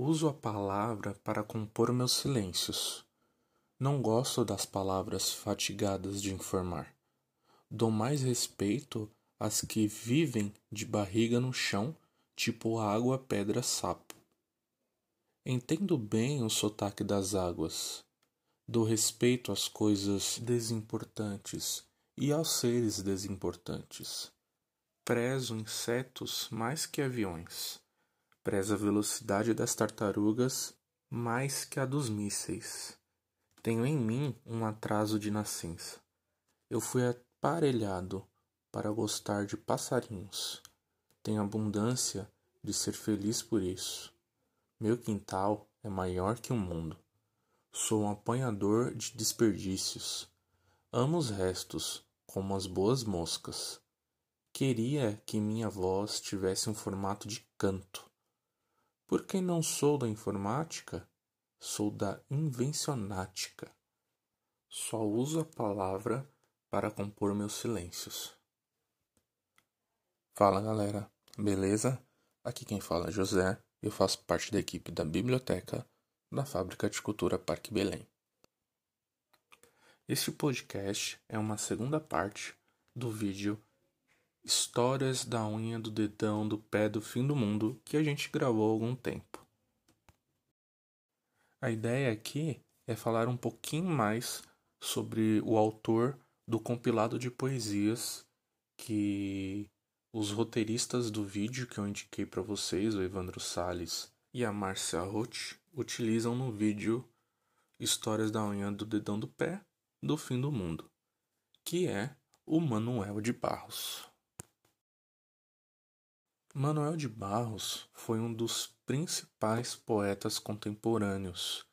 Uso a palavra para compor meus silêncios. Não gosto das palavras fatigadas de informar. Dou mais respeito às que vivem de barriga no chão, tipo água, pedra, sapo. Entendo bem o sotaque das águas. Dou respeito às coisas desimportantes e aos seres desimportantes. Prezo insetos mais que aviões. Prezo a velocidade das tartarugas mais que a dos mísseis. Tenho em mim um atraso de nascença. Eu fui aparelhado para gostar de passarinhos. Tenho abundância de ser feliz por isso. Meu quintal é maior que o mundo. Sou um apanhador de desperdícios. Amo os restos, como as boas moscas. Queria que minha voz tivesse um formato de canto. Porque não sou da informática, sou da invencionática. Só uso a palavra para compor meus silêncios. Fala galera, beleza? Aqui quem fala é José eu faço parte da equipe da biblioteca da Fábrica de Cultura Parque Belém. Este podcast é uma segunda parte do vídeo Histórias da unha do dedão do pé do fim do mundo que a gente gravou há algum tempo. A ideia aqui é falar um pouquinho mais sobre o autor do compilado de poesias que os roteiristas do vídeo que eu indiquei para vocês, o Evandro Sales e a Marcia Roth, utilizam no vídeo Histórias da unha do dedão do pé do fim do mundo, que é o Manuel de Barros. Manuel de Barros foi um dos principais poetas contemporâneos.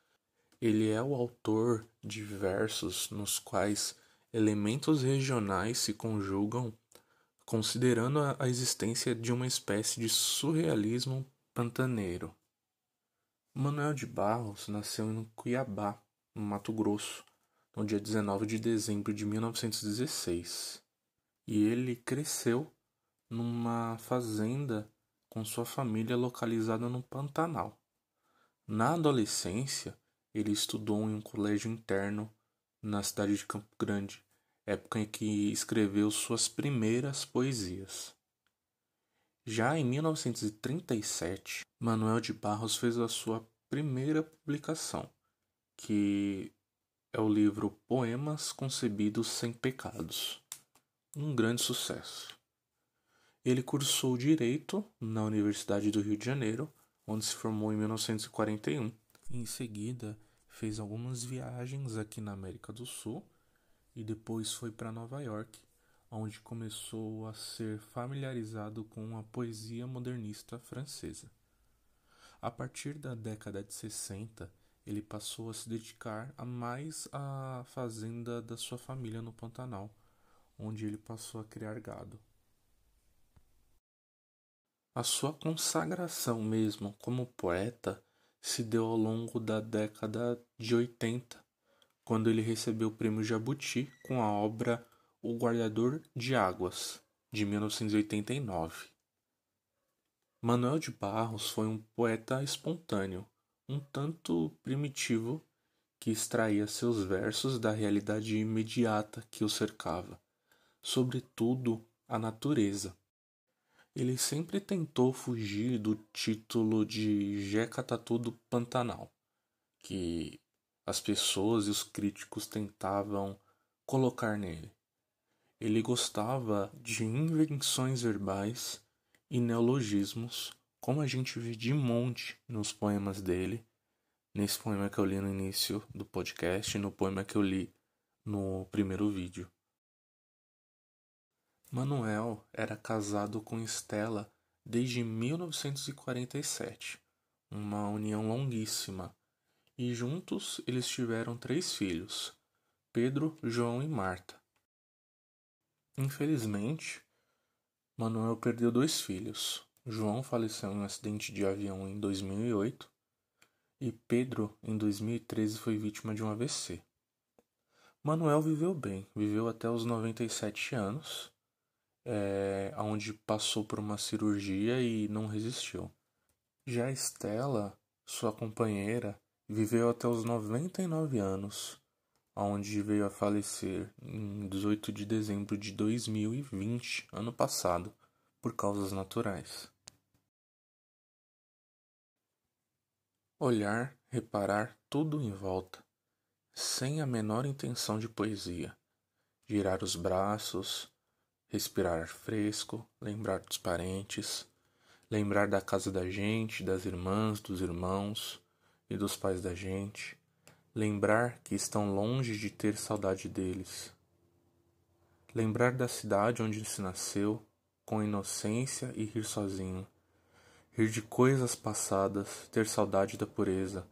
Ele é o autor de versos nos quais elementos regionais se conjugam considerando a existência de uma espécie de surrealismo pantaneiro. Manuel de Barros nasceu em Cuiabá, no Mato Grosso, no dia 19 de dezembro de 1916. E ele cresceu numa fazenda com sua família localizada no Pantanal. Na adolescência, ele estudou em um colégio interno na cidade de Campo Grande época em que escreveu suas primeiras poesias. Já em 1937, Manuel de Barros fez a sua primeira publicação, que é o livro Poemas Concebidos Sem Pecados, um grande sucesso. Ele cursou Direito na Universidade do Rio de Janeiro, onde se formou em 1941. Em seguida, fez algumas viagens aqui na América do Sul e depois foi para Nova York, onde começou a ser familiarizado com a poesia modernista francesa. A partir da década de 60, ele passou a se dedicar a mais à fazenda da sua família no Pantanal, onde ele passou a criar gado. A sua consagração mesmo como poeta se deu ao longo da década de 80, quando ele recebeu o prêmio Jabuti com a obra O Guardador de Águas, de 1989. Manuel de Barros foi um poeta espontâneo, um tanto primitivo, que extraía seus versos da realidade imediata que o cercava, sobretudo a natureza. Ele sempre tentou fugir do título de Jeca Tatu do Pantanal, que as pessoas e os críticos tentavam colocar nele. Ele gostava de invenções verbais e neologismos, como a gente vê de monte nos poemas dele, nesse poema que eu li no início do podcast no poema que eu li no primeiro vídeo. Manuel era casado com Estela desde 1947, uma união longuíssima e juntos eles tiveram três filhos: Pedro, João e Marta. Infelizmente, Manuel perdeu dois filhos. João faleceu em um acidente de avião em 2008 e Pedro, em 2013, foi vítima de um AVC. Manuel viveu bem, viveu até os 97 anos, é, onde passou por uma cirurgia e não resistiu. Já Estela Sua companheira viveu até os 99 anos, onde veio a falecer em 18 de dezembro de 2020, ano passado, por causas naturais. Olhar, reparar tudo em volta, sem a menor intenção de poesia. Girar os braços, respirar ar fresco, lembrar dos parentes, lembrar da casa da gente, das irmãs, dos irmãos e dos pais da gente, lembrar que estão longe de ter saudade deles, lembrar da cidade onde se nasceu, com inocência e rir sozinho, rir de coisas passadas, ter saudade da pureza,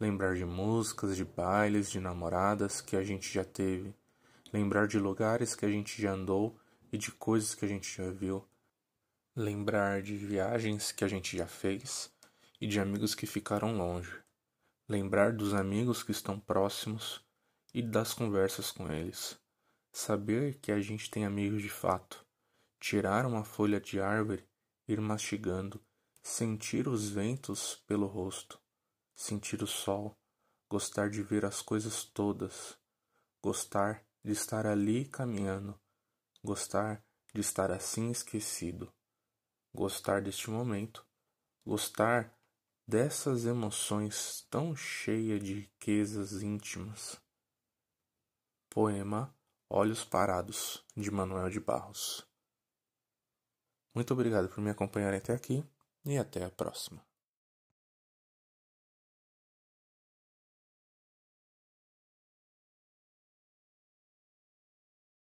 lembrar de músicas, de bailes, de namoradas que a gente já teve, lembrar de lugares que a gente já andou e de coisas que a gente já viu, lembrar de viagens que a gente já fez e de amigos que ficaram longe, lembrar dos amigos que estão próximos e das conversas com eles, saber que a gente tem amigos de fato, tirar uma folha de árvore, ir mastigando, sentir os ventos pelo rosto, sentir o sol, gostar de ver as coisas todas, gostar de estar ali caminhando, gostar de estar assim esquecido, gostar deste momento, gostar dessas emoções tão cheias de riquezas íntimas. Poema Olhos Parados, de Manuel de Barros. Muito obrigado por me acompanhar até aqui e até a próxima.